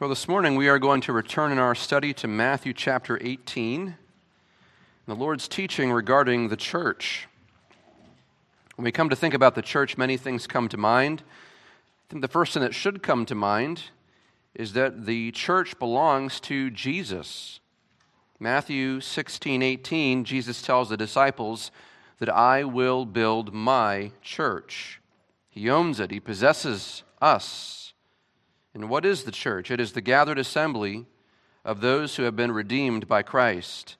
Well, this morning we are going to return in our study to Matthew chapter 18, the Lord's teaching regarding the church. When we come to think about the church, many things come to mind. I think the first thing that should come to mind is that the church belongs to Jesus. Matthew 16, 18, Jesus tells the disciples that I will build my church. He owns it, He possesses us. And what is the church? It is the gathered assembly of those who have been redeemed by Christ.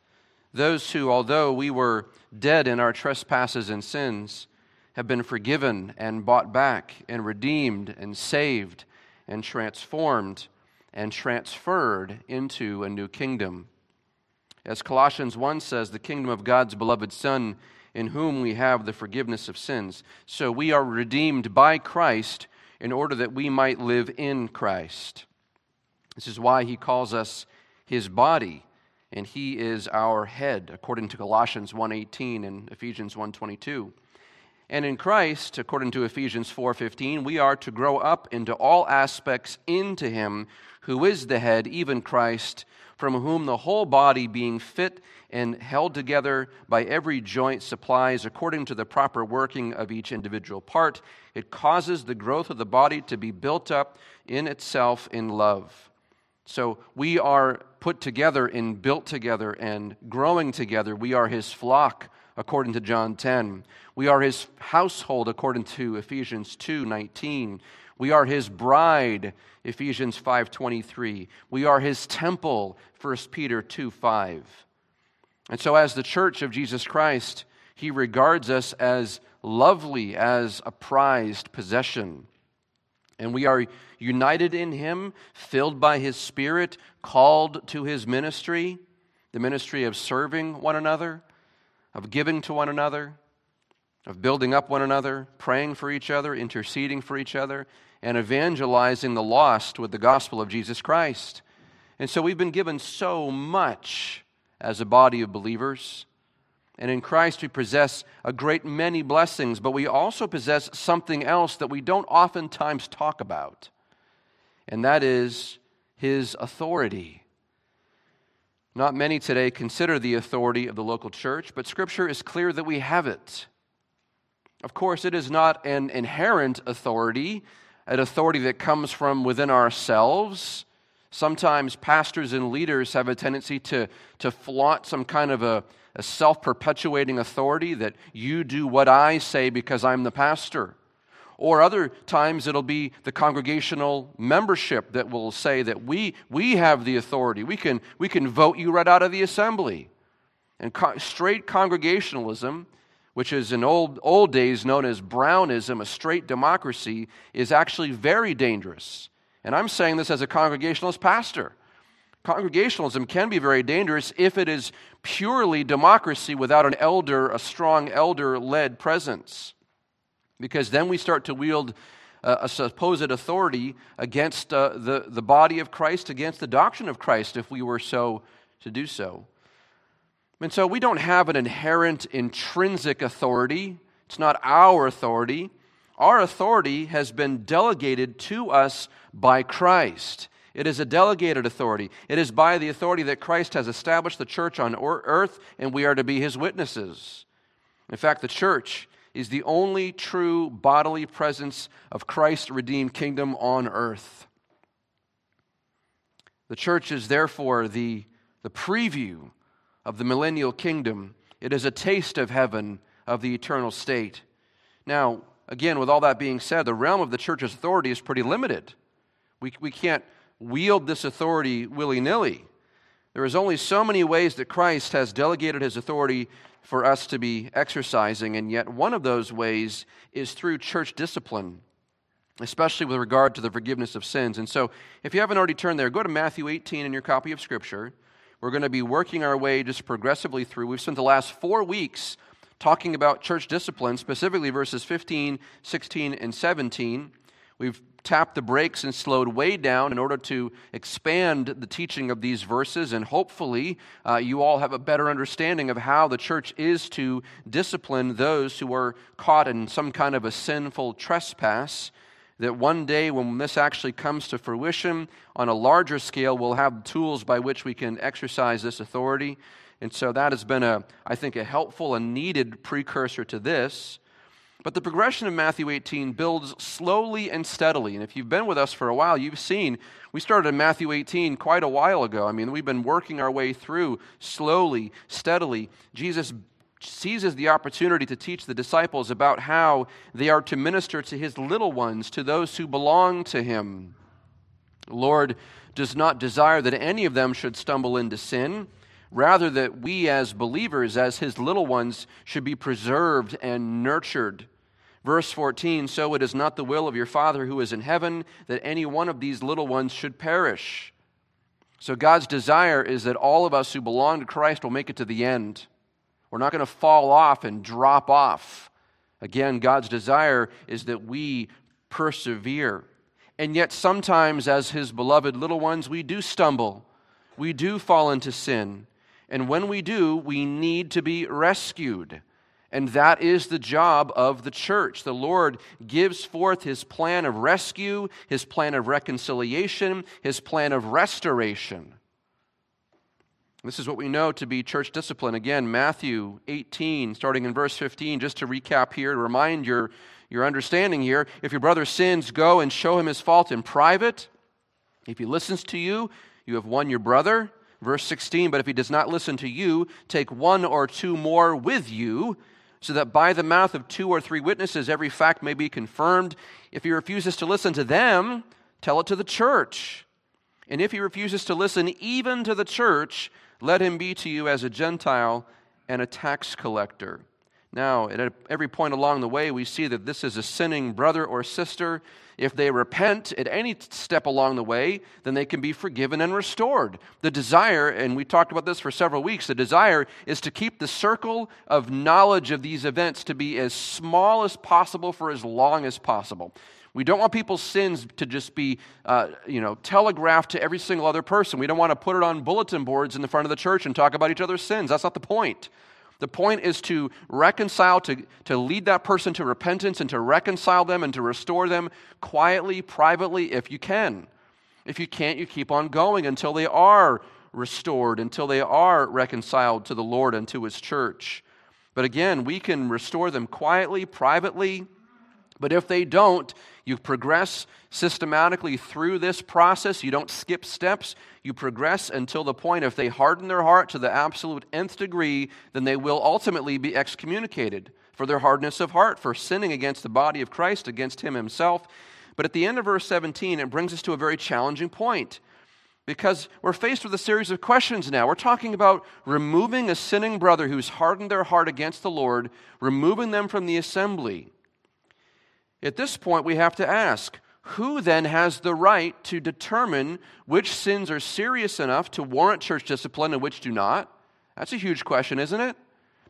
Those who, although we were dead in our trespasses and sins, have been forgiven and bought back and redeemed and saved and transformed and transferred into a new kingdom. As Colossians 1 says, the kingdom of God's beloved Son, in whom we have the forgiveness of sins. So we are redeemed by Christ in order that we might live in Christ. This is why he calls us his body and he is our head according to Colossians 1:18 and Ephesians 1:22. And in Christ, according to Ephesians 4:15, we are to grow up into all aspects into him who is the head, even Christ, from whom the whole body being fit and held together by every joint supplies according to the proper working of each individual part, it causes the growth of the body to be built up in itself in love. So we are put together and built together and growing together. We are his flock according to John 10. We are his household according to Ephesians 2:19. We are his bride, Ephesians 5:23. We are his temple, 1 Peter 2:5. And so as the church of Jesus Christ, he regards us as lovely, as a prized possession. And we are united in him, filled by his spirit, called to his ministry, the ministry of serving one another, of giving to one another, of building up one another, praying for each other, interceding for each other, and evangelizing the lost with the gospel of Jesus Christ. And so we've been given so much as a body of believers. And in Christ, we possess a great many blessings, but we also possess something else that we don't oftentimes talk about, and that is His authority. Not many today consider the authority of the local church, but Scripture is clear that we have it. Of course, it is not an inherent authority an authority that comes from within ourselves. Sometimes pastors and leaders have a tendency to, to flaunt some kind of a, a self perpetuating authority that you do what I say because I'm the pastor. Or other times it'll be the congregational membership that will say that we, we have the authority. We can, we can vote you right out of the assembly. And co- straight congregationalism which is in old, old days known as Brownism, a straight democracy, is actually very dangerous. And I'm saying this as a Congregationalist pastor. Congregationalism can be very dangerous if it is purely democracy without an elder, a strong elder led presence. Because then we start to wield a, supposed authority against uh, the, the body of Christ, against the doctrine of Christ, if we were so to do so. And so we don't have an inherent intrinsic authority. It's not our authority. Our authority has been delegated to us by Christ. It is a delegated authority. It is by the authority that Christ has established the church on earth, and we are to be his witnesses. In fact, the church is the only true bodily presence of Christ's redeemed kingdom on earth. The church is therefore the, the preview of the millennial kingdom. It is a taste of heaven, of the eternal state. Now, again, with all that being said, the realm of the church's authority is pretty limited. We, we can't wield this authority willy nilly. There is only so many ways that Christ has delegated his authority for us to be exercising, and yet one of those ways is through church discipline, especially with regard to the forgiveness of sins. And so, if you haven't already turned there, go to Matthew 18 in your copy of Scripture. We're going to be working our way just progressively through. We've spent the last four weeks talking about church discipline, specifically verses 15, 16, and 17. We've tapped the brakes and slowed way down in order to expand the teaching of these verses, and hopefully, uh, you all have a better understanding of how the church is to discipline those who are caught in some kind of a sinful trespass. that one day when this actually comes to fruition on a larger scale, we'll have tools by which we can exercise this authority. And so that has been, a, I think, a helpful and needed precursor to this. But the progression of Matthew 18 builds slowly and steadily. And if you've been with us for a while, you've seen we started in Matthew 18 quite a while ago. I mean, we've been working our way through slowly, steadily. Jesus seizes the opportunity to teach the disciples about how they are to minister to his little ones, to those who belong to him. The Lord does not desire that any of them should stumble into sin. Rather, that we as believers, as his little ones, should be preserved and nurtured. Verse 14 So it is not the will of your Father who is in heaven that any one of these little ones should perish. So God's desire is that all of us who belong to Christ will make it to the end. We're not going to fall off and drop off. Again, God's desire is that we persevere. And yet, sometimes, as His beloved little ones, we do stumble. We do fall into sin. And when we do, we need to be rescued. And that is the job of the church. The Lord gives forth his plan of rescue, his plan of reconciliation, his plan of restoration. This is what we know to be church discipline. Again, Matthew 18, starting in verse 15, just to recap here, to remind your, your understanding here. If your brother sins, go and show him his fault in private. If he listens to you, you have won your brother. Verse 16, but if he does not listen to you, take one or two more with you, so that by the mouth of two or three witnesses every fact may be confirmed. If he refuses to listen to them, tell it to the church. And if he refuses to listen even to the church, let him be to you as a Gentile and a tax collector. Now, at every point along the way, we see that this is a sinning brother or sister if they repent at any step along the way, then they can be forgiven and restored. The desire, and we talked about this for several weeks, the desire is to keep the circle of knowledge of these events to be as small as possible for as long as possible. We don't want people's sins to just be, uh, you know, telegraphed to every single other person. We don't want to put it on bulletin boards in the front of the church and talk about each other's sins. That's not the point. The point is to reconcile, to, to lead that person to repentance and to reconcile them and to restore them quietly, privately, if you can. If you can't, you keep on going until they are restored, until they are reconciled to the Lord and to His church. But again, we can restore them quietly, privately. But if they don't, you progress systematically through this process. You don't skip steps. You progress until the point, if they harden their heart to the absolute nth degree, then they will ultimately be excommunicated for their hardness of heart, for sinning against the body of Christ, against Him Himself. But at the end of verse 17, it brings us to a very challenging point because we're faced with a series of questions now. We're talking about removing a sinning brother who's hardened their heart against the Lord, removing them from the assembly. At this point, we have to ask who then has the right to determine which sins are serious enough to warrant church discipline and which do not? That's a huge question, isn't it?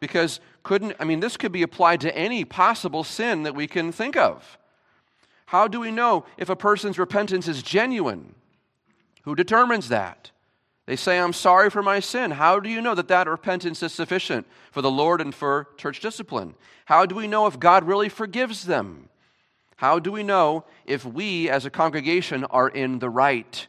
Because couldn't, I mean, this could be applied to any possible sin that we can think of. How do we know if a person's repentance is genuine? Who determines that? They say, I'm sorry for my sin. How do you know that that repentance is sufficient for the Lord and for church discipline? How do we know if God really forgives them? How do we know if we as a congregation are in the right?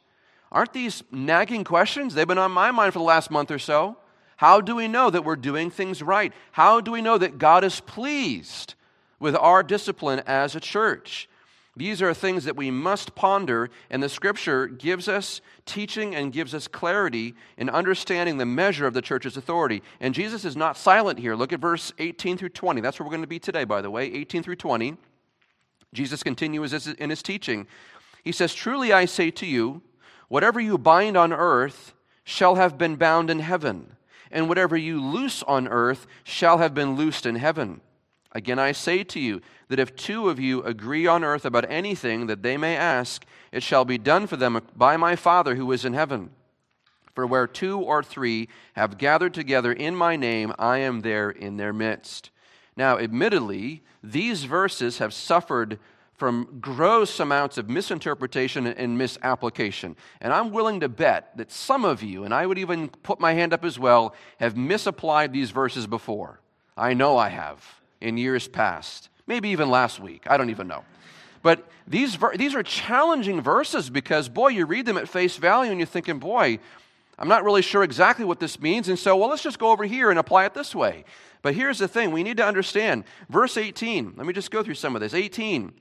Aren't these nagging questions? They've been on my mind for the last month or so. How do we know that we're doing things right? How do we know that God is pleased with our discipline as a church? These are things that we must ponder, and the scripture gives us teaching and gives us clarity in understanding the measure of the church's authority. And Jesus is not silent here. Look at verse 18 through 20. That's where we're going to be today, by the way, 18 through 20. Jesus continues in his teaching. He says, Truly I say to you, whatever you bind on earth shall have been bound in heaven, and whatever you loose on earth shall have been loosed in heaven. Again, I say to you that if two of you agree on earth about anything that they may ask, it shall be done for them by my Father who is in heaven. For where two or three have gathered together in my name, I am there in their midst. Now, admittedly, these verses have suffered from gross amounts of misinterpretation and misapplication. And I'm willing to bet that some of you, and I would even put my hand up as well, have misapplied these verses before. I know I have in years past, maybe even last week. I don't even know. But these, these are challenging verses because, boy, you read them at face value and you're thinking, boy, I'm not really sure exactly what this means. And so, well, let's just go over here and apply it this way. But here's the thing we need to understand. Verse 18, let me just go through some of this. 18.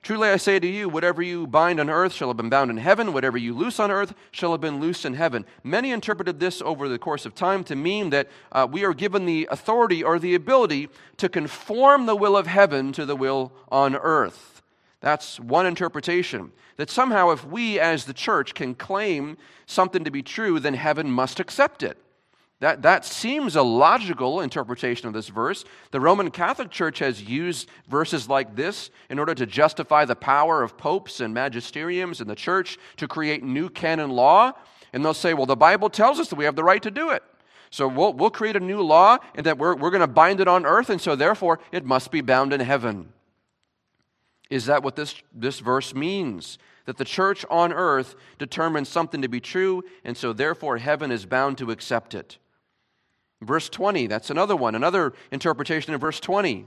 Truly I say to you, whatever you bind on earth shall have been bound in heaven, whatever you loose on earth shall have been loosed in heaven. Many interpreted this over the course of time to mean that uh, we are given the authority or the ability to conform the will of heaven to the will on earth. That's one interpretation. That somehow, if we as the church can claim something to be true, then heaven must accept it. That, that seems a logical interpretation of this verse. The Roman Catholic Church has used verses like this in order to justify the power of popes and magisteriums in the church to create new canon law. And they'll say, well, the Bible tells us that we have the right to do it. So we'll, we'll create a new law and that we're, we're going to bind it on earth, and so therefore it must be bound in heaven. Is that what this, this verse means? That the church on earth determines something to be true, and so therefore heaven is bound to accept it. Verse 20, that's another one, another interpretation of verse 20,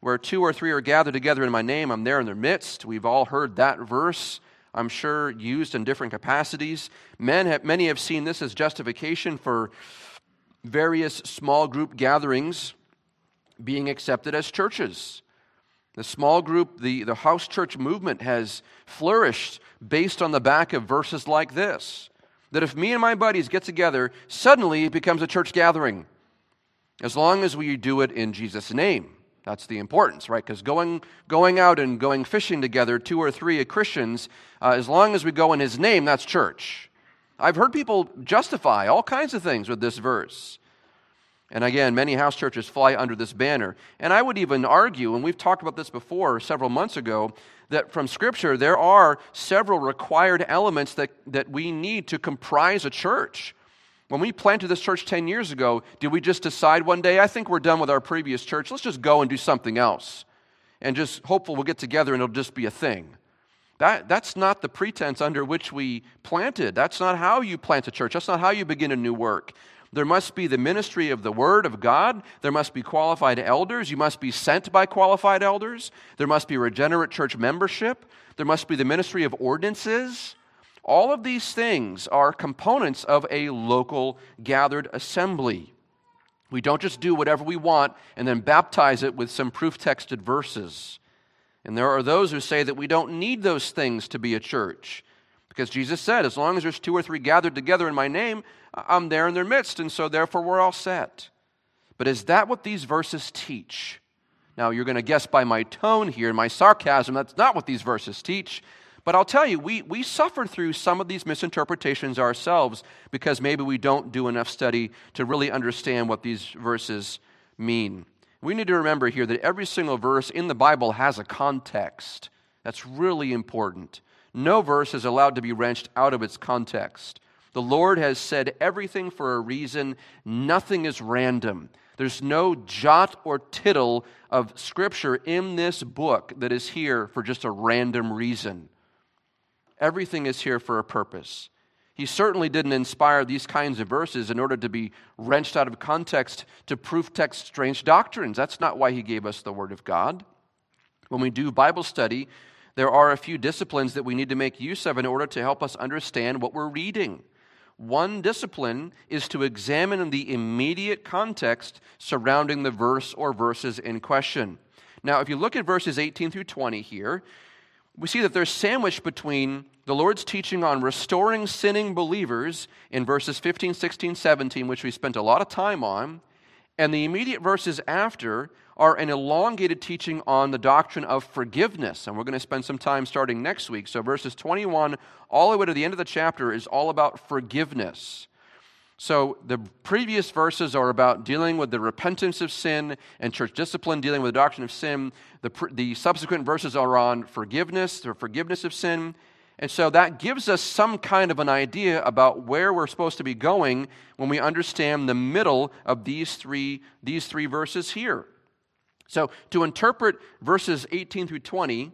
where two or three are gathered together in my name, I'm there in their midst. We've all heard that verse, I'm sure, used in different capacities. Men have, many have seen this as justification for various small group gatherings being accepted as churches. The small group, the, the house church movement has flourished based on the back of verses like this that if me and my buddies get together, suddenly it becomes a church gathering. As long as we do it in Jesus' name. That's the importance, right? Because going, going out and going fishing together, two or three Christians, uh, as long as we go in his name, that's church. I've heard people justify all kinds of things with this verse. And again, many house churches fly under this banner. And I would even argue, and we've talked about this before several months ago, that from Scripture there are several required elements that, that we need to comprise a church. When we planted this church 10 years ago, did we just decide one day, I think we're done with our previous church, let's just go and do something else? And just hopeful we'll get together and it'll just be a thing. That, that's not the pretense under which we planted. That's not how you plant a church. That's not how you begin a new work. There must be the ministry of the Word of God. There must be qualified elders. You must be sent by qualified elders. There must be regenerate church membership. There must be the ministry of ordinances. All of these things are components of a local gathered assembly. We don't just do whatever we want and then baptize it with some proof texted verses. And there are those who say that we don't need those things to be a church. Because Jesus said, as long as there's two or three gathered together in my name, I'm there in their midst, and so therefore we're all set. But is that what these verses teach? Now, you're going to guess by my tone here and my sarcasm, that's not what these verses teach. But I'll tell you, we, we suffer through some of these misinterpretations ourselves because maybe we don't do enough study to really understand what these verses mean. We need to remember here that every single verse in the Bible has a context. That's really important. No verse is allowed to be wrenched out of its context. The Lord has said everything for a reason, nothing is random. There's no jot or tittle of scripture in this book that is here for just a random reason. Everything is here for a purpose. He certainly didn't inspire these kinds of verses in order to be wrenched out of context to proof text strange doctrines. That's not why he gave us the Word of God. When we do Bible study, there are a few disciplines that we need to make use of in order to help us understand what we're reading. One discipline is to examine the immediate context surrounding the verse or verses in question. Now, if you look at verses 18 through 20 here, we see that they're sandwiched between the Lord's teaching on restoring sinning believers in verses 15, 16, 17, which we spent a lot of time on, and the immediate verses after are an elongated teaching on the doctrine of forgiveness. And we're going to spend some time starting next week. So, verses 21 all the way to the end of the chapter is all about forgiveness. So, the previous verses are about dealing with the repentance of sin and church discipline, dealing with the doctrine of sin. The, the subsequent verses are on forgiveness, the forgiveness of sin. And so that gives us some kind of an idea about where we're supposed to be going when we understand the middle of these three, these three verses here. So, to interpret verses 18 through 20,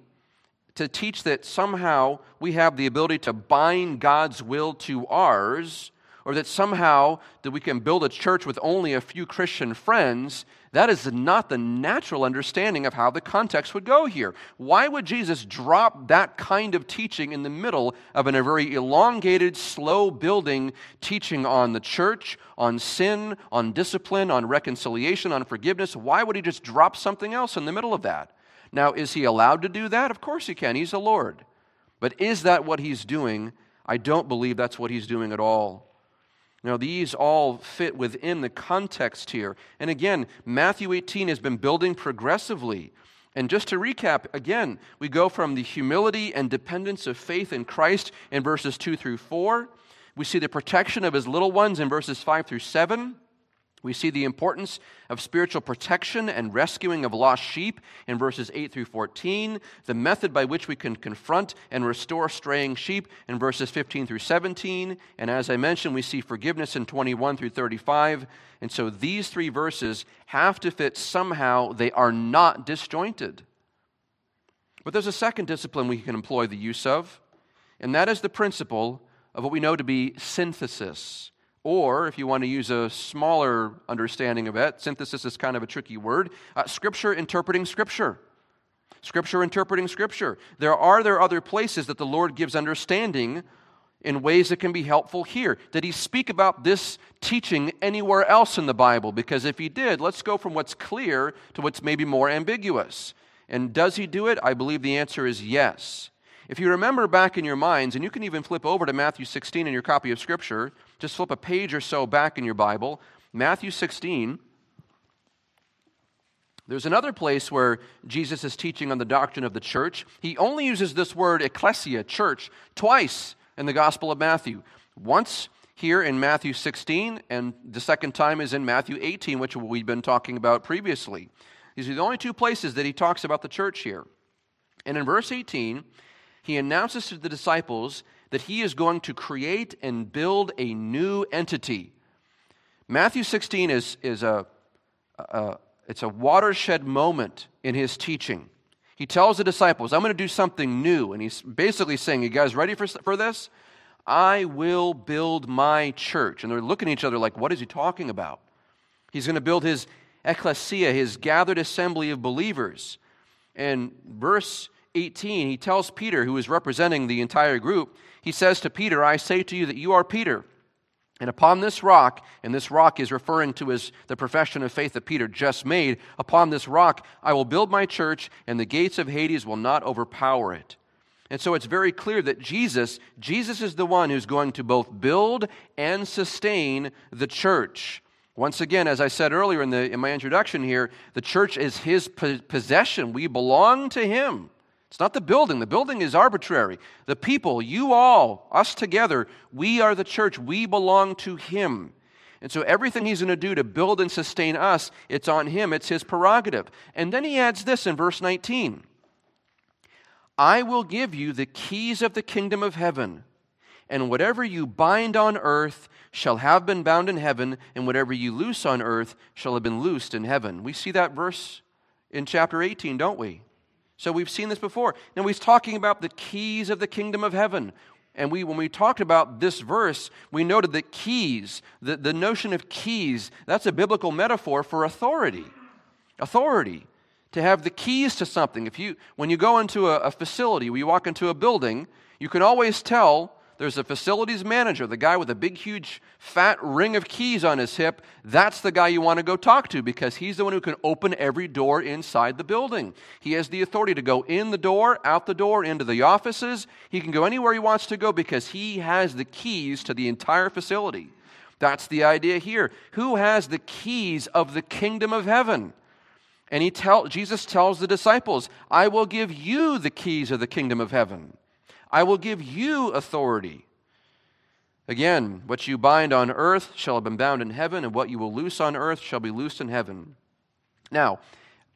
to teach that somehow we have the ability to bind God's will to ours, or that somehow that we can build a church with only a few Christian friends, that is not the natural understanding of how the context would go here. Why would Jesus drop that kind of teaching in the middle of a very elongated, slow building teaching on the church, on sin, on discipline, on reconciliation, on forgiveness? Why would he just drop something else in the middle of that? Now, is he allowed to do that? Of course he can. He's the Lord. But is that what he's doing? I don't believe that's what he's doing at all. Now, these all fit within the context here. And again, Matthew 18 has been building progressively. And just to recap, again, we go from the humility and dependence of faith in Christ in verses 2 through 4. We see the protection of his little ones in verses 5 through 7. We see the importance of spiritual protection and rescuing of lost sheep in verses 8 through 14, the method by which we can confront and restore straying sheep in verses 15 through 17, and as I mentioned, we see forgiveness in 21 through 35. And so these three verses have to fit somehow, they are not disjointed. But there's a second discipline we can employ the use of, and that is the principle of what we know to be synthesis. Or, if you want to use a smaller understanding of it, synthesis is kind of a tricky word, uh, Scripture interpreting Scripture. Scripture interpreting Scripture. There are there other places that the Lord gives understanding in ways that can be helpful here. Did he speak about this teaching anywhere else in the Bible? Because if he did, let's go from what's clear to what's maybe more ambiguous. And does he do it? I believe the answer is yes. If you remember back in your minds, and you can even flip over to Matthew 16 in your copy of Scripture, just flip a page or so back in your Bible. Matthew 16. There's another place where Jesus is teaching on the doctrine of the church. He only uses this word ecclesia, church, twice in the Gospel of Matthew. Once here in Matthew 16, and the second time is in Matthew 18, which we've been talking about previously. These are the only two places that he talks about the church here. And in verse 18, he announces to the disciples that he is going to create and build a new entity. Matthew 16 is, is a, a, it's a watershed moment in his teaching. He tells the disciples, I'm going to do something new. And he's basically saying, You guys ready for, for this? I will build my church. And they're looking at each other like, What is he talking about? He's going to build his ecclesia, his gathered assembly of believers. And verse 18, he tells Peter, who is representing the entire group, he says to Peter, I say to you that you are Peter. And upon this rock, and this rock is referring to his, the profession of faith that Peter just made, upon this rock I will build my church, and the gates of Hades will not overpower it. And so it's very clear that Jesus, Jesus is the one who's going to both build and sustain the church. Once again, as I said earlier in, the, in my introduction here, the church is his possession. We belong to him. It's not the building. The building is arbitrary. The people, you all, us together, we are the church. We belong to Him. And so everything He's going to do to build and sustain us, it's on Him. It's His prerogative. And then He adds this in verse 19 I will give you the keys of the kingdom of heaven. And whatever you bind on earth shall have been bound in heaven, and whatever you loose on earth shall have been loosed in heaven. We see that verse in chapter 18, don't we? So we've seen this before. Now he's talking about the keys of the kingdom of heaven. And we, when we talked about this verse, we noted that keys, the, the notion of keys, that's a biblical metaphor for authority. Authority. To have the keys to something. If you, when you go into a, a facility, when you walk into a building, you can always tell there's a facilities manager, the guy with a big, huge, fat ring of keys on his hip. That's the guy you want to go talk to because he's the one who can open every door inside the building. He has the authority to go in the door, out the door, into the offices. He can go anywhere he wants to go because he has the keys to the entire facility. That's the idea here. Who has the keys of the kingdom of heaven? And he tell, Jesus tells the disciples, I will give you the keys of the kingdom of heaven. I will give you authority. Again, what you bind on earth shall have been bound in heaven, and what you will loose on earth shall be loosed in heaven. Now,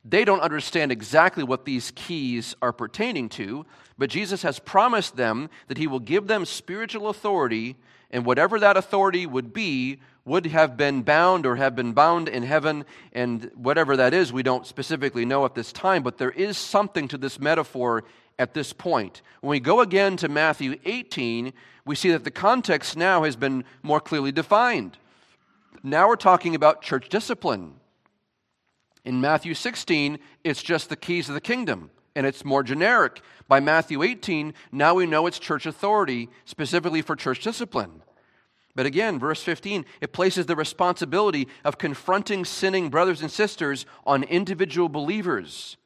they don't understand exactly what these keys are pertaining to, but Jesus has promised them that he will give them spiritual authority, and whatever that authority would be would have been bound or have been bound in heaven, and whatever that is, we don't specifically know at this time, but there is something to this metaphor at this point. When we go again to Matthew 18, we see that the context now has been more clearly defined. Now we're talking about church discipline. In Matthew 16, it's just the keys of the kingdom, and it's more generic. By Matthew 18, now we know it's church authority, specifically for church discipline. But again, verse 15, it places the responsibility of confronting sinning brothers and sisters on individual believers.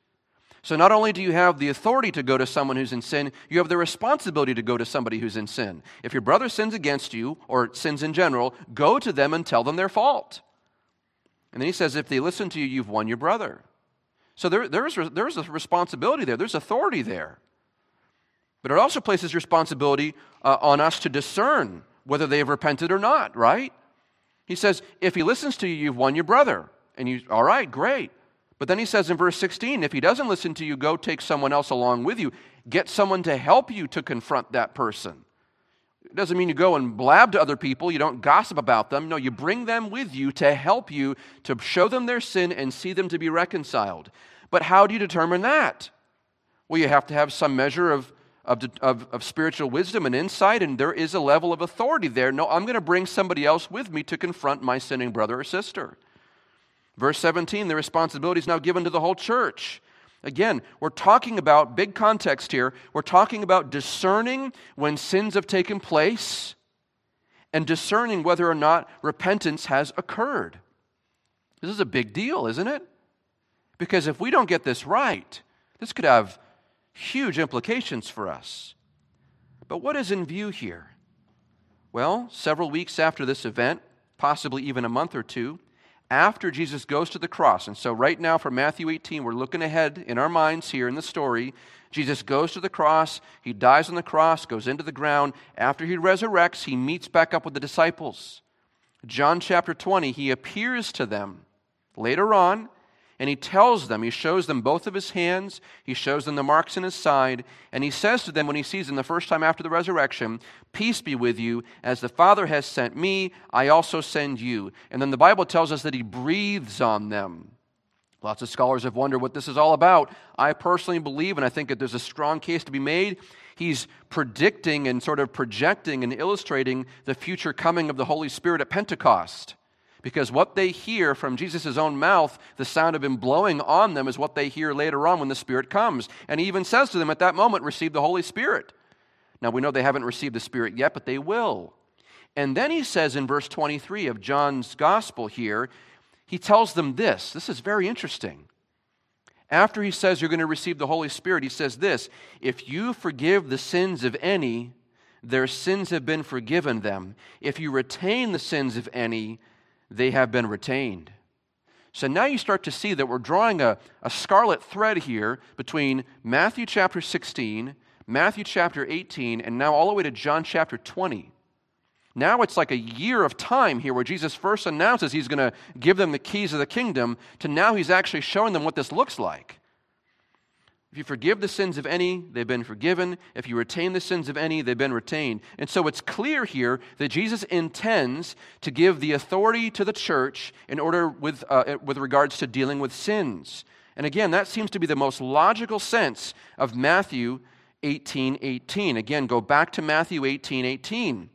So not only do you have the authority to go to someone who's in sin, you have the responsibility to go to somebody who's in sin. If your brother sins against you, or sins in general, go to them and tell them their fault. And then he says, if they listen to you, you've won your brother. So there, there's, there's a responsibility there, there's authority there. But it also places responsibility uh, on us to discern whether they have repented or not, right? He says, if he listens to you, you've won your brother. And you, all right, great. But then he says in verse 16, if he doesn't listen to you, go take someone else along with you. Get someone to help you to confront that person. It doesn't mean you go and blab to other people, you don't gossip about them. No, you bring them with you to help you to show them their sin and see them to be reconciled. But how do you determine that? Well, you have to have some measure of, of, of, of spiritual wisdom and insight, and there is a level of authority there. No, I'm going to bring somebody else with me to confront my sinning brother or sister. Verse 17, the responsibility is now given to the whole church. Again, we're talking about, big context here, we're talking about discerning when sins have taken place and discerning whether or not repentance has occurred. This is a big deal, isn't it? Because if we don't get this right, this could have huge implications for us. But what is in view here? Well, several weeks after this event, possibly even a month or two, after Jesus goes to the cross. And so, right now, from Matthew 18, we're looking ahead in our minds here in the story. Jesus goes to the cross, he dies on the cross, goes into the ground. After he resurrects, he meets back up with the disciples. John chapter 20, he appears to them. Later on, and he tells them, he shows them both of his hands, he shows them the marks in his side, and he says to them when he sees them the first time after the resurrection, Peace be with you, as the Father has sent me, I also send you. And then the Bible tells us that he breathes on them. Lots of scholars have wondered what this is all about. I personally believe, and I think that there's a strong case to be made, he's predicting and sort of projecting and illustrating the future coming of the Holy Spirit at Pentecost. Because what they hear from Jesus' own mouth, the sound of him blowing on them, is what they hear later on when the Spirit comes. And he even says to them at that moment, Receive the Holy Spirit. Now we know they haven't received the Spirit yet, but they will. And then he says in verse 23 of John's Gospel here, he tells them this. This is very interesting. After he says you're going to receive the Holy Spirit, he says this If you forgive the sins of any, their sins have been forgiven them. If you retain the sins of any, they have been retained. So now you start to see that we're drawing a, a scarlet thread here between Matthew chapter 16, Matthew chapter 18, and now all the way to John chapter 20. Now it's like a year of time here where Jesus first announces he's going to give them the keys of the kingdom, to now he's actually showing them what this looks like. If you forgive the sins of any, they've been forgiven. If you retain the sins of any, they've been retained. And so it's clear here that Jesus intends to give the authority to the church in order with, uh, with regards to dealing with sins. And again, that seems to be the most logical sense of Matthew 18 18. Again, go back to Matthew 18 18.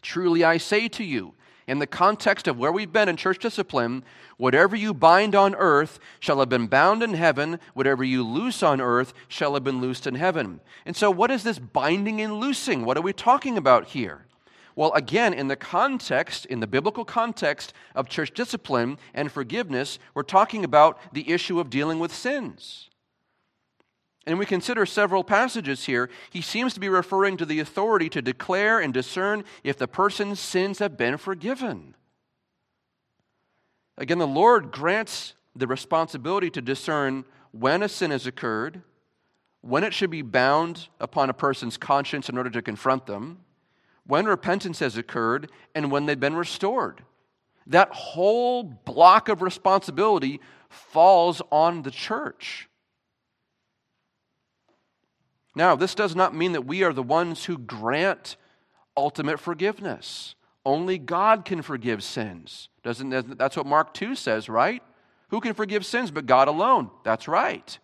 Truly I say to you, in the context of where we've been in church discipline, whatever you bind on earth shall have been bound in heaven, whatever you loose on earth shall have been loosed in heaven. And so, what is this binding and loosing? What are we talking about here? Well, again, in the context, in the biblical context of church discipline and forgiveness, we're talking about the issue of dealing with sins. And we consider several passages here. He seems to be referring to the authority to declare and discern if the person's sins have been forgiven. Again, the Lord grants the responsibility to discern when a sin has occurred, when it should be bound upon a person's conscience in order to confront them, when repentance has occurred, and when they've been restored. That whole block of responsibility falls on the church. Now, this does not mean that we are the ones who grant ultimate forgiveness. Only God can forgive sins. Doesn't that's what Mark 2 says, right? Who can forgive sins but God alone? That's right.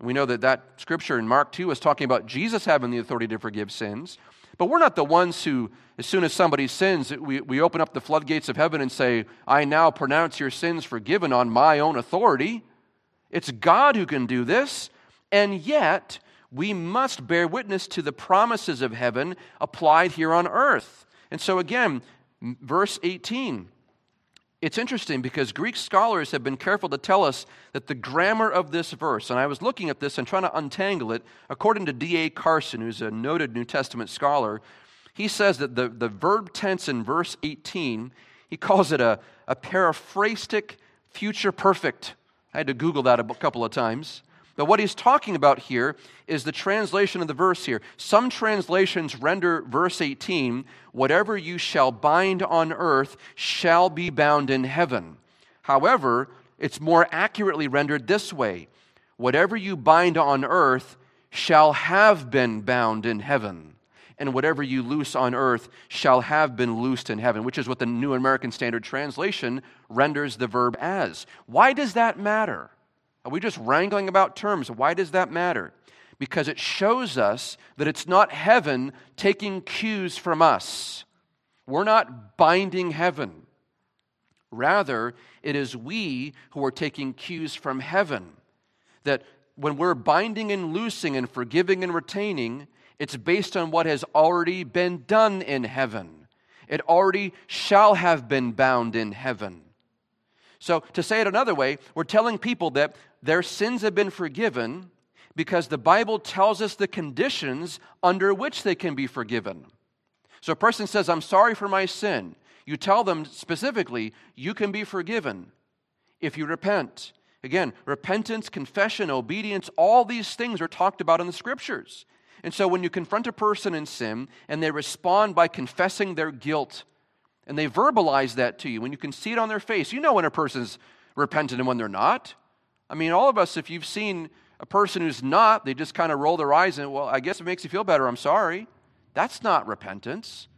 We know that that scripture in Mark 2 is talking about Jesus having the authority to forgive sins. But we're not the ones who, as soon as somebody sins, we, we open up the floodgates of heaven and say, I now pronounce your sins forgiven on my own authority. It's God who can do this. And yet, we must bear witness to the promises of heaven applied here on earth. And so, again, verse 18 it's interesting because Greek scholars have been careful to tell us that the grammar of this verse, and I was looking at this and trying to untangle it, according to D.A. Carson, who's a noted New Testament scholar, he says that the, the verb tense in verse 18, he calls it a, a periphrastic future perfect. I had to Google that a couple of times. But what he's talking about here is the translation of the verse here. Some translations render verse 18, whatever you shall bind on earth shall be bound in heaven. However, it's more accurately rendered this way whatever you bind on earth shall have been bound in heaven. And whatever you loose on earth shall have been loosed in heaven, which is what the New American Standard Translation renders the verb as. Why does that matter? Are we just wrangling about terms? Why does that matter? Because it shows us that it's not heaven taking cues from us. We're not binding heaven. Rather, it is we who are taking cues from heaven. That when we're binding and loosing and forgiving and retaining, it's based on what has already been done in heaven. It already shall have been bound in heaven. So, to say it another way, we're telling people that their sins have been forgiven because the Bible tells us the conditions under which they can be forgiven. So, a person says, I'm sorry for my sin. You tell them specifically, you can be forgiven if you repent. Again, repentance, confession, obedience, all these things are talked about in the scriptures. And so when you confront a person in sin and they respond by confessing their guilt, and they verbalize that to you, when you can see it on their face, you know when a person's repentant and when they're not. I mean, all of us, if you've seen a person who's not, they just kind of roll their eyes and, well, I guess it makes you feel better. I'm sorry. That's not repentance.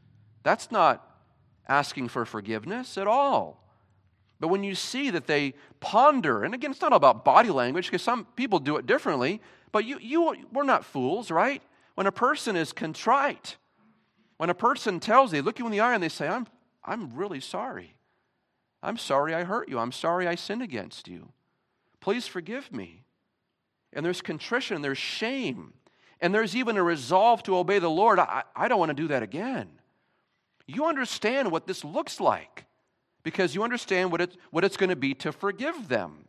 That's not asking for forgiveness at all. But when you see that they ponder, and again, it's not about body language because some people do it differently, but you, you, we're not fools, right? When a person is contrite, when a person tells you, look you in the eye and they say, I'm, I'm really sorry. I'm sorry I hurt you. I'm sorry I sinned against you. Please forgive me. And there's contrition, there's shame, and there's even a resolve to obey the Lord. I, I don't want to do that again. You understand what this looks like because you understand what, it, what it's going to be to forgive them.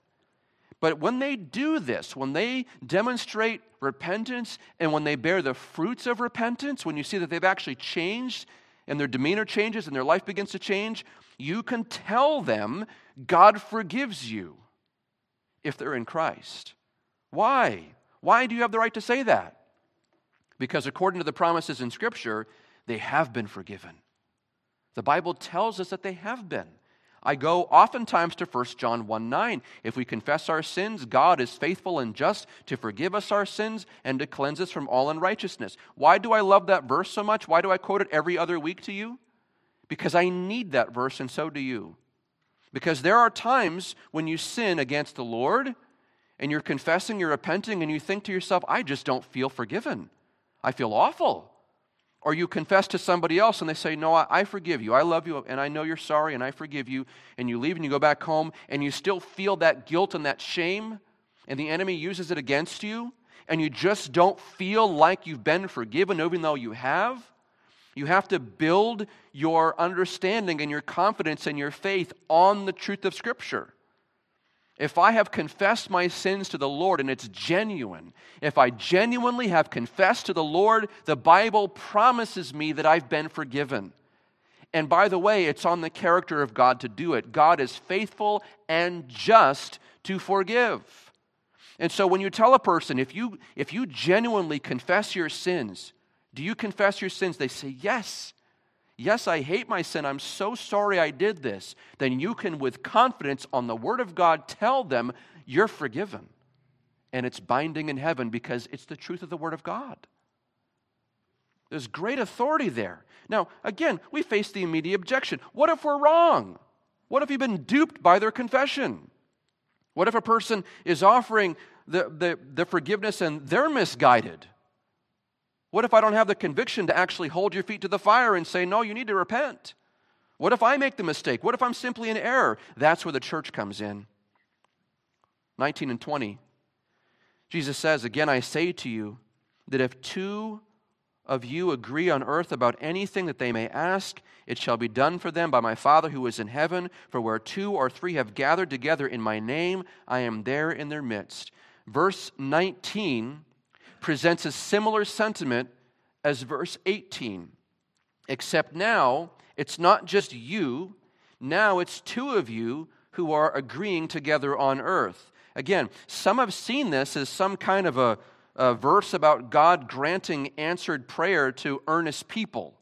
But when they do this, when they demonstrate repentance and when they bear the fruits of repentance, when you see that they've actually changed and their demeanor changes and their life begins to change, you can tell them God forgives you if they're in Christ. Why? Why do you have the right to say that? Because according to the promises in Scripture, they have been forgiven. The Bible tells us that they have been. I go oftentimes to 1 John 1 9. If we confess our sins, God is faithful and just to forgive us our sins and to cleanse us from all unrighteousness. Why do I love that verse so much? Why do I quote it every other week to you? Because I need that verse, and so do you. Because there are times when you sin against the Lord and you're confessing, you're repenting, and you think to yourself, I just don't feel forgiven. I feel awful. Or you confess to somebody else and they say, No, I, forgive you. I love you and I know you're sorry and I forgive you. And you leave and you go back home and you still feel that guilt and that shame and the enemy uses it against you and you just don't feel like you've been forgiven even though you have. You have to build your understanding and your confidence and your faith on the truth of Scripture. If I have confessed my sins to the Lord and it's genuine, if I genuinely have confessed to the Lord, the Bible promises me that I've been forgiven. And by the way, it's on the character of God to do it. God is faithful and just to forgive. And so when you tell a person, if you, if you genuinely confess your sins, do you confess your sins? They say, Yes. Yes, I hate my sin. I'm so sorry I did this. Then you can, with confidence on the Word of God, tell them you're forgiven. And it's binding in heaven because it's the truth of the Word of God. There's great authority there. Now, again, we face the immediate objection. What if we're wrong? What if you've been duped by their confession? What if a person is offering the, the, the forgiveness and they're misguided? What if I don't have the conviction to actually hold your feet to the fire and say, no, you need to repent? What if I make the mistake? What if I'm simply in error? That's where the church comes in. 19 and 20. Jesus says, Again, I say to you that if two of you agree on earth about anything that they may ask, it shall be done for them by my Father who is in heaven. For where two or three have gathered together in my name, I am there in their midst. Verse 19 presents a similar sentiment as verse 18, except now it's not just you, now it's two of you who are agreeing together on earth. Again, some have seen this as some kind of a, a verse about God granting answered prayer to earnest people.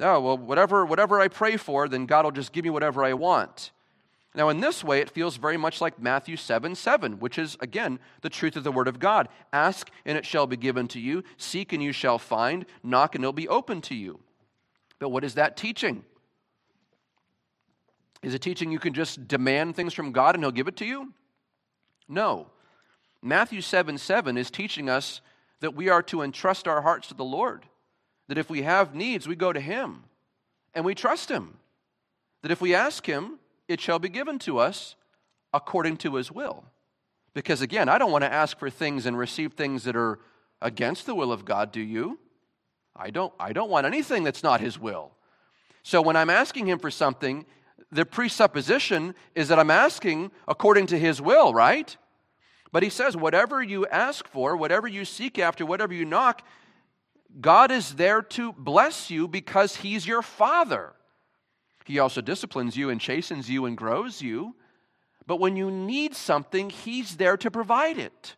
Oh, well, whatever, whatever I pray for, then God will just give me whatever I want. Now, in this way, it feels very much like Matthew 7 7, which is, again, the truth of the Word of God. Ask, and it shall be given to you. Seek, and you shall find. Knock, and it'll be open to you. But what is that teaching? Is it teaching you can just demand things from God and He'll give it to you? No. Matthew 7 7 is teaching us that we are to entrust our hearts to the Lord. That if we have needs, we go to Him and we trust Him. That if we ask Him, it shall be given to us according to His will. Because again, I don't want to ask for things and receive things that are against the will of God, do you? I don't, I don't want anything that's not His will. So when I'm asking Him for something, the presupposition is that I'm asking according to His will, right? But He says, whatever you ask for, whatever you seek after, whatever you knock, God is there to bless you because He's your Father. He also disciplines you and chastens you and grows you. But when you need something, He's there to provide it.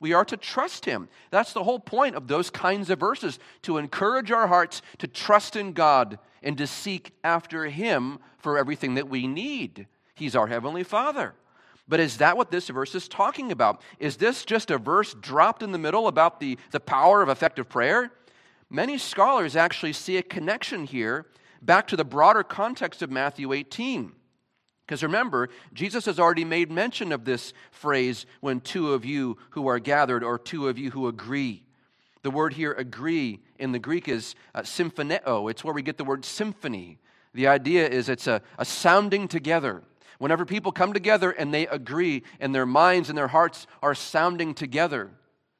We are to trust Him. That's the whole point of those kinds of verses to encourage our hearts to trust in God and to seek after Him for everything that we need. He's our Heavenly Father. But is that what this verse is talking about? Is this just a verse dropped in the middle about the, the power of effective prayer? Many scholars actually see a connection here back to the broader context of Matthew 18. Because remember, Jesus has already made mention of this phrase when two of you who are gathered or two of you who agree. The word here, agree, in the Greek is uh, symphoneo. It's where we get the word symphony. The idea is it's a, a sounding together. Whenever people come together and they agree, and their minds and their hearts are sounding together,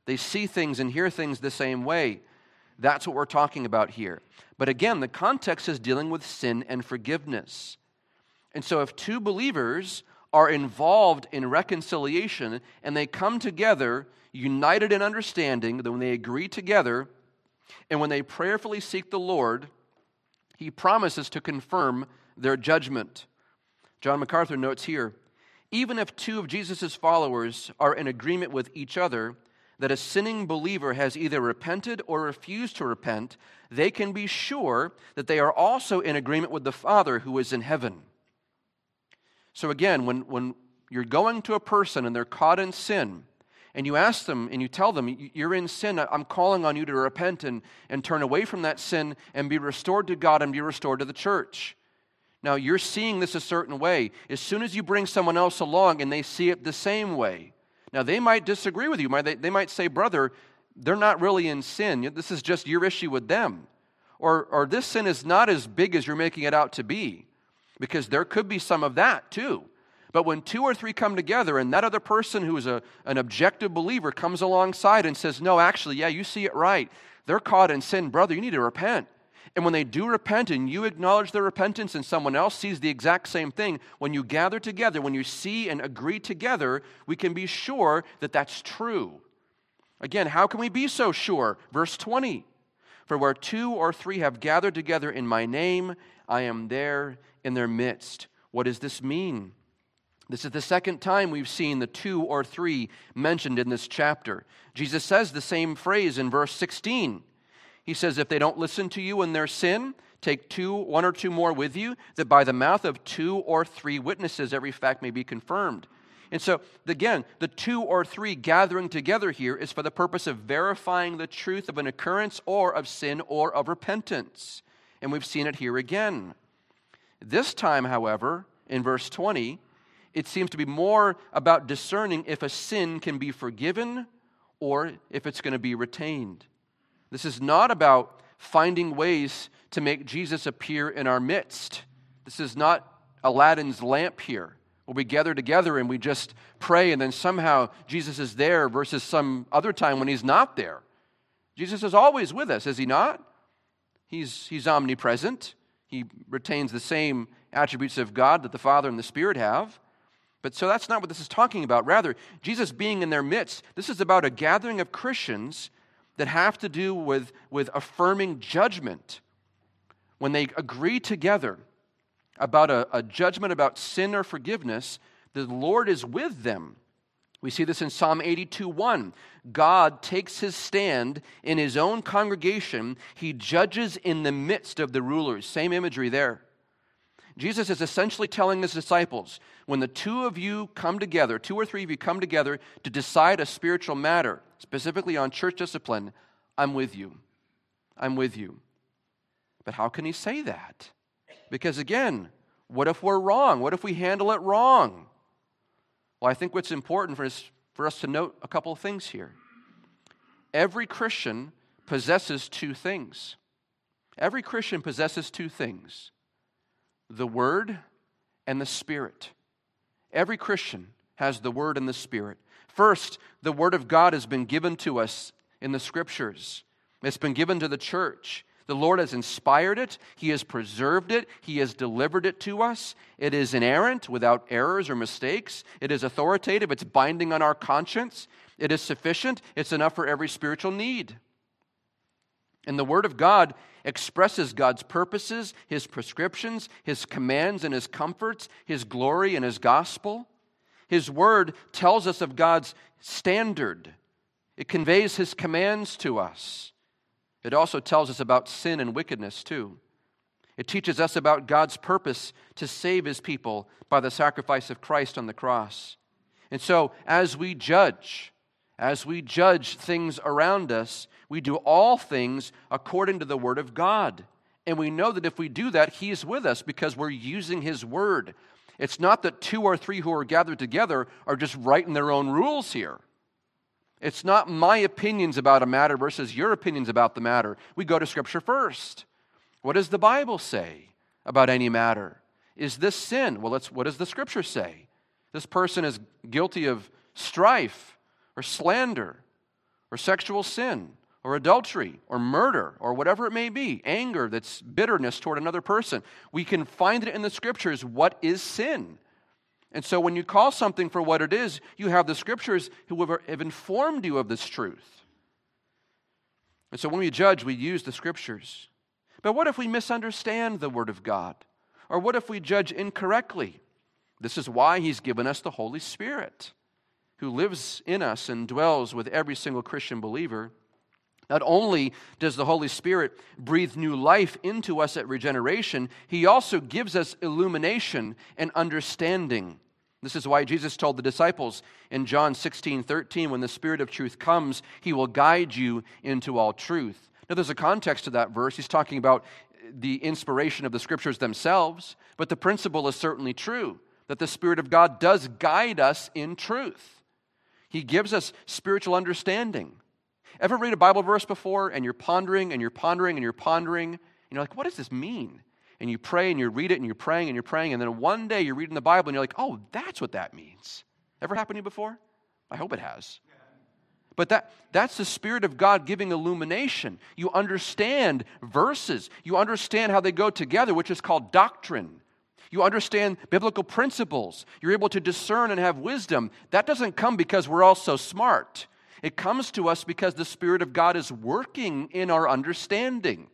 they see things and hear things the same way. That's what we're talking about here. But again, the context is dealing with sin and forgiveness. And so, if two believers are involved in reconciliation and they come together, united in understanding, that when they agree together and when they prayerfully seek the Lord, He promises to confirm their judgment. John MacArthur notes here even if two of Jesus' followers are in agreement with each other, that a sinning believer has either repented or refused to repent, they can be sure that they are also in agreement with the Father who is in heaven. So again, when, when you're going to a person and they're caught in sin, and you ask them and you tell them, You're in sin, I'm calling on you to repent and, and turn away from that sin and be restored to God and be restored to the church. Now, you're seeing this a certain way. As soon as you bring someone else along and they see it the same way, now they might disagree with you. They might say, Brother, they're not really in sin. This is just your issue with them. Or, or this sin is not as big as you're making it out to be because there could be some of that too. But when two or three come together and that other person who is a, an objective believer comes alongside and says, No, actually, yeah, you see it right. They're caught in sin. Brother, you need to repent. And when they do repent and you acknowledge their repentance and someone else sees the exact same thing, when you gather together, when you see and agree together, we can be sure that that's true. Again, how can we be so sure? Verse 20 For where two or three have gathered together in my name, I am there in their midst. What does this mean? This is the second time we've seen the two or three mentioned in this chapter. Jesus says the same phrase in verse 16. He says, If they don't listen to you in their sin, take two, one or two more with you, that by the mouth of two or three witnesses every fact may be confirmed. And so, again, the two or three gathering together here is for the purpose of verifying the truth of an occurrence or of sin or of repentance. And we've seen it here again. This time, however, in verse 20, it seems to be more about discerning if a sin can be forgiven or if it's going to be retained. This is not about finding ways to make Jesus appear in our midst. This is not Aladdin's lamp here, where we gather together and we just pray and then somehow Jesus is there versus some other time when he's not there. Jesus is always with us, is he not? He's, he's omnipresent. He retains the same attributes of God that the Father and the Spirit have. But so that's not what this is talking about. Rather, Jesus being in their midst, this is about a gathering of Christians that have to do with, with affirming judgment. When they agree together about a, a judgment about sin or forgiveness, the Lord is with them. We see this in Psalm 82 1. God takes his stand in his own congregation. He judges in the midst of the rulers. Same imagery there. Jesus is essentially telling his disciples when the two of you come together, two or three of you come together to decide a spiritual matter, specifically on church discipline, I'm with you. I'm with you. But how can he say that? Because again, what if we're wrong? What if we handle it wrong? Well, I think what's important for us, for us to note a couple of things here. Every Christian possesses two things. Every Christian possesses two things the Word and the Spirit. Every Christian has the Word and the Spirit. First, the Word of God has been given to us in the Scriptures, it's been given to the church. The Lord has inspired it, He has preserved it, He has delivered it to us. It is inerrant, without errors or mistakes. It is authoritative, it's binding on our conscience. It is sufficient, it's enough for every spiritual need. And the Word of God expresses God's purposes, His prescriptions, His commands and His comforts, His glory and His gospel. His Word tells us of God's standard, it conveys His commands to us. It also tells us about sin and wickedness, too. It teaches us about God's purpose to save His people by the sacrifice of Christ on the cross. And so, as we judge, as we judge things around us, we do all things according to the Word of God. And we know that if we do that, He is with us because we're using His Word. It's not that two or three who are gathered together are just writing their own rules here. It's not my opinions about a matter versus your opinions about the matter. We go to Scripture first. What does the Bible say about any matter? Is this sin? Well, what does the Scripture say? This person is guilty of strife or slander or sexual sin or adultery or murder or whatever it may be, anger that's bitterness toward another person. We can find it in the scriptures. What is sin? And so when you call something for what it is, you have the scriptures who have informed you of this truth. And so when we judge, we use the scriptures. But what if we misunderstand the word of God? Or what if we judge incorrectly? This is why he's given us the Holy Spirit who lives in us and dwells with every single Christian believer. Not only does the Holy Spirit breathe new life into us at regeneration, He also gives us illumination and understanding. This is why Jesus told the disciples in John 16 13, when the Spirit of truth comes, He will guide you into all truth. Now, there's a context to that verse. He's talking about the inspiration of the scriptures themselves, but the principle is certainly true that the Spirit of God does guide us in truth. He gives us spiritual understanding. Ever read a Bible verse before and you're pondering and you're pondering and you're pondering? And you're like, what does this mean? And you pray and you read it and you're praying and you're praying, and then one day you're reading the Bible and you're like, oh, that's what that means. Ever happened to you before? I hope it has. But that, that's the Spirit of God giving illumination. You understand verses, you understand how they go together, which is called doctrine. You understand biblical principles. You're able to discern and have wisdom. That doesn't come because we're all so smart. It comes to us because the Spirit of God is working in our understanding.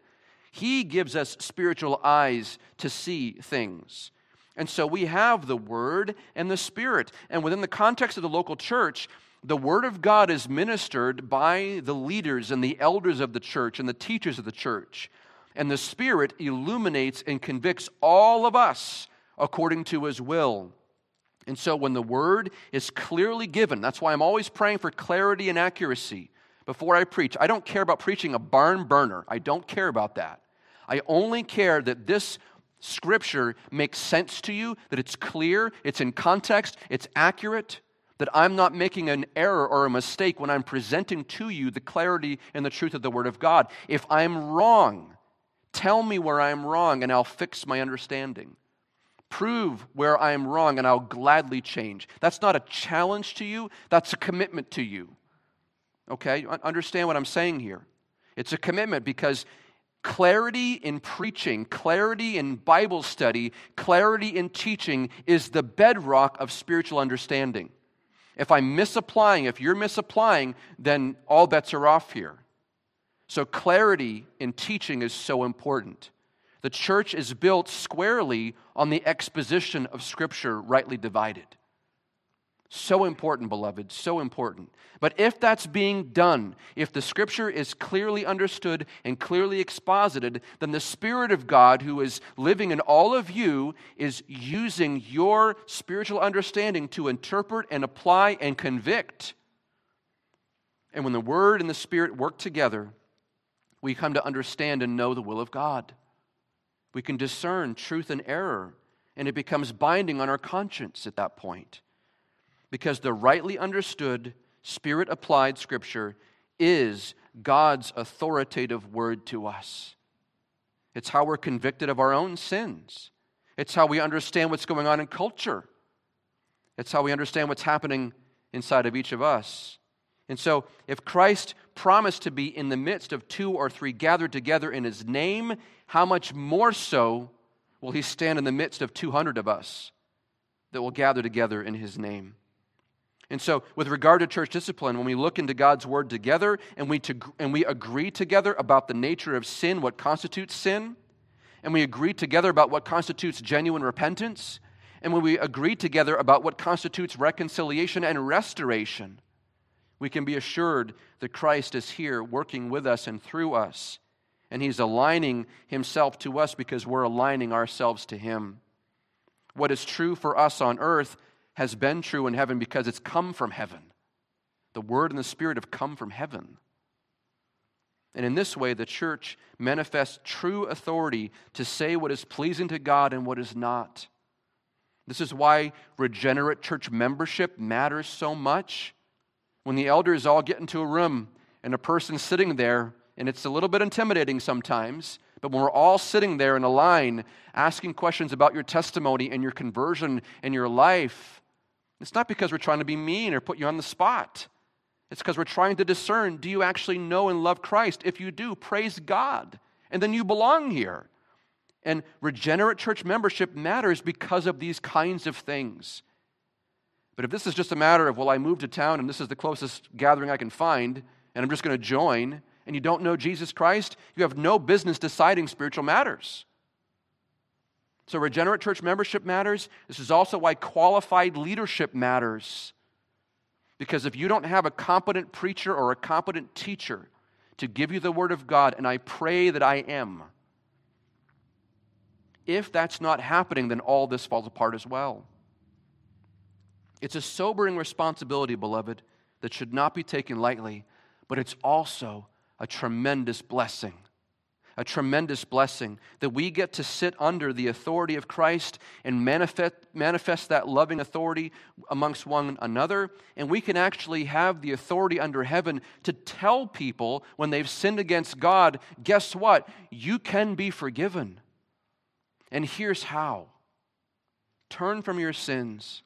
He gives us spiritual eyes to see things. And so we have the Word and the Spirit. And within the context of the local church, the Word of God is ministered by the leaders and the elders of the church and the teachers of the church and the Spirit illuminates and convicts all of us according to His will. And so when the Word is clearly given, that's why I'm always praying for clarity and accuracy before I preach. I don't care about preaching a barn burner, I don't care about that. I only care that this Scripture makes sense to you, that it's clear, it's in context, it's accurate, that I'm not making an error or a mistake when I'm presenting to you the clarity and the truth of the Word of God. If I'm wrong, tell me where I'm wrong and I'll fix my understanding. Prove where I am wrong and I'll gladly change. That's not a challenge to you, that's a commitment to you. Okay? Understand what I'm saying here. It's a commitment because clarity in preaching, clarity in Bible study, clarity in teaching is the bedrock of spiritual understanding. If I'm misapplying, if you're misapplying, then all bets are off here. So, clarity in teaching is so important. The church is built squarely on the exposition of Scripture rightly divided. So important, beloved, so important. But if that's being done, if the scripture is clearly understood and clearly exposited, then the Spirit of God, who is living in all of you, is using your spiritual understanding to interpret and apply and convict. And when the Word and the Spirit work together, we come to understand and know the will of God. We can discern truth and error, and it becomes binding on our conscience at that point because the rightly understood, spirit applied scripture is God's authoritative word to us. It's how we're convicted of our own sins. It's how we understand what's going on in culture. It's how we understand what's happening inside of each of us. And so, if Christ promised to be in the midst of two or three gathered together in his name, how much more so will he stand in the midst of 200 of us that will gather together in his name? And so, with regard to church discipline, when we look into God's word together and we, to, and we agree together about the nature of sin, what constitutes sin, and we agree together about what constitutes genuine repentance, and when we agree together about what constitutes reconciliation and restoration, we can be assured that Christ is here working with us and through us. And he's aligning himself to us because we're aligning ourselves to him. What is true for us on earth has been true in heaven because it's come from heaven. The Word and the Spirit have come from heaven. And in this way, the church manifests true authority to say what is pleasing to God and what is not. This is why regenerate church membership matters so much. When the elders all get into a room and a person sitting there, and it's a little bit intimidating sometimes, but when we're all sitting there in a line asking questions about your testimony and your conversion and your life, it's not because we're trying to be mean or put you on the spot. It's because we're trying to discern do you actually know and love Christ? If you do, praise God. And then you belong here. And regenerate church membership matters because of these kinds of things. But if this is just a matter of, well, I moved to town and this is the closest gathering I can find, and I'm just going to join, and you don't know Jesus Christ, you have no business deciding spiritual matters. So, regenerate church membership matters. This is also why qualified leadership matters. Because if you don't have a competent preacher or a competent teacher to give you the Word of God, and I pray that I am, if that's not happening, then all this falls apart as well. It's a sobering responsibility, beloved, that should not be taken lightly, but it's also a tremendous blessing a tremendous blessing that we get to sit under the authority of Christ and manifest, manifest that loving authority amongst one another. And we can actually have the authority under heaven to tell people when they've sinned against God, guess what? You can be forgiven. And here's how turn from your sins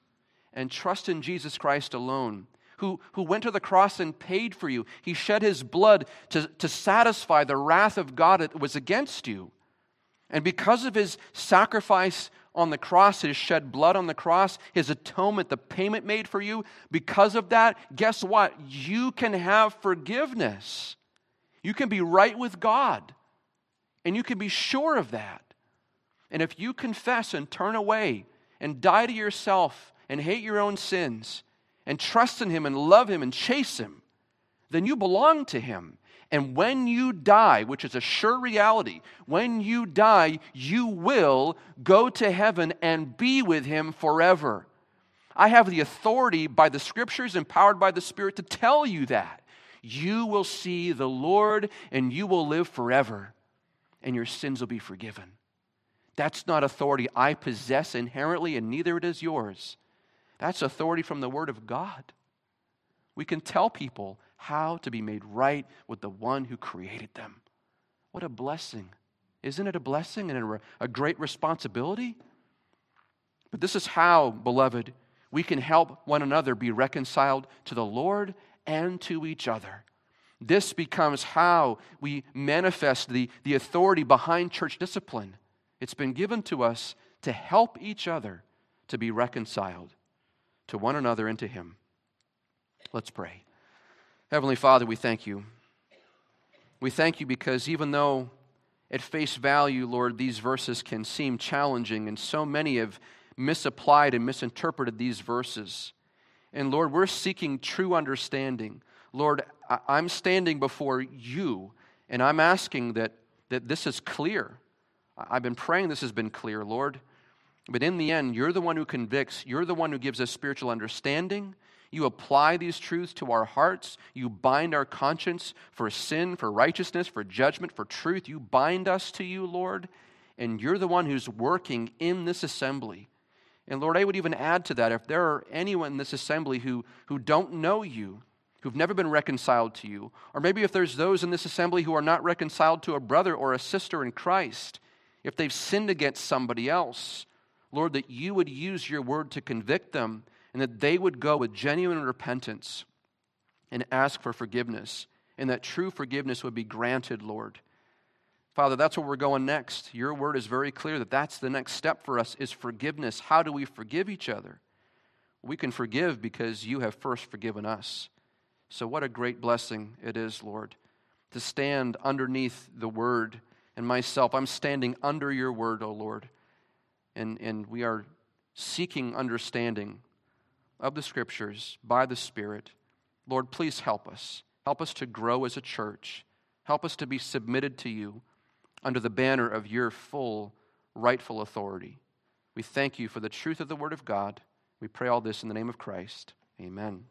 and trust in Jesus Christ alone who, who went to the cross and paid for you. He shed his blood to, to satisfy the wrath of God that was against you. And because of his sacrifice on the cross, his shed blood on the cross, his atonement, the payment made for you, because of that, guess what? You can have forgiveness. You can be right with God. And you can be sure of that. And if you confess and turn away and die to yourself and hate your own sins, and trust in Him and love Him and chase Him, then you belong to Him. And when you die, which is a sure reality, when you die, you will go to heaven and be with Him forever. I have the authority by the scriptures, empowered by the Spirit, to tell you that. You will see the Lord and you will live forever, and your sins will be forgiven. That's not authority I possess inherently, and neither it is yours. That's authority from the Word of God. We can tell people how to be made right with the one who created them. What a blessing. Isn't it a blessing and a, great responsibility? But this is how, beloved, we can help one another be reconciled to the Lord and to each other. This becomes how we manifest the, the authority behind church discipline. It's been given to us to help each other to be reconciled to one another and to Him. Let's pray. Heavenly Father, we thank you. We thank you because even though at face value, Lord, these verses can seem challenging, and so many have misapplied and misinterpreted these verses. And Lord, we're seeking true understanding. Lord, I'm standing before you, and I'm asking that, that this is clear. I've been praying this has been clear, Lord. But in the end, you're the one who convicts, you're the one who gives us spiritual understanding. You apply these truths to our hearts. You bind our conscience for sin, for righteousness, for judgment, for truth. You bind us to you, Lord. And you're the one who's working in this assembly. And Lord, I would even add to that if there are anyone in this assembly who, who don't know you, who've never been reconciled to you, or maybe if there's those in this assembly who are not reconciled to a brother or a sister in Christ, if they've sinned against somebody else, Lord, that you would use your word to convict them and that they would go with genuine repentance and ask for forgiveness, and that true forgiveness would be granted, Lord. Father, that's where we're going next. Your word is very clear that that's the next step for us is forgiveness. How do we forgive each other? We can forgive because you have first forgiven us. So what a great blessing it is, Lord, to stand underneath the word and myself. I'm standing under your word, O Lord. And, and we are seeking understanding of the scriptures by the Spirit. Lord, please help us. Help us to grow as a church. Help us to be submitted to you under the banner of your full, rightful authority. We thank you for the truth of the Word of God. We pray all this in the name of Christ. Amen.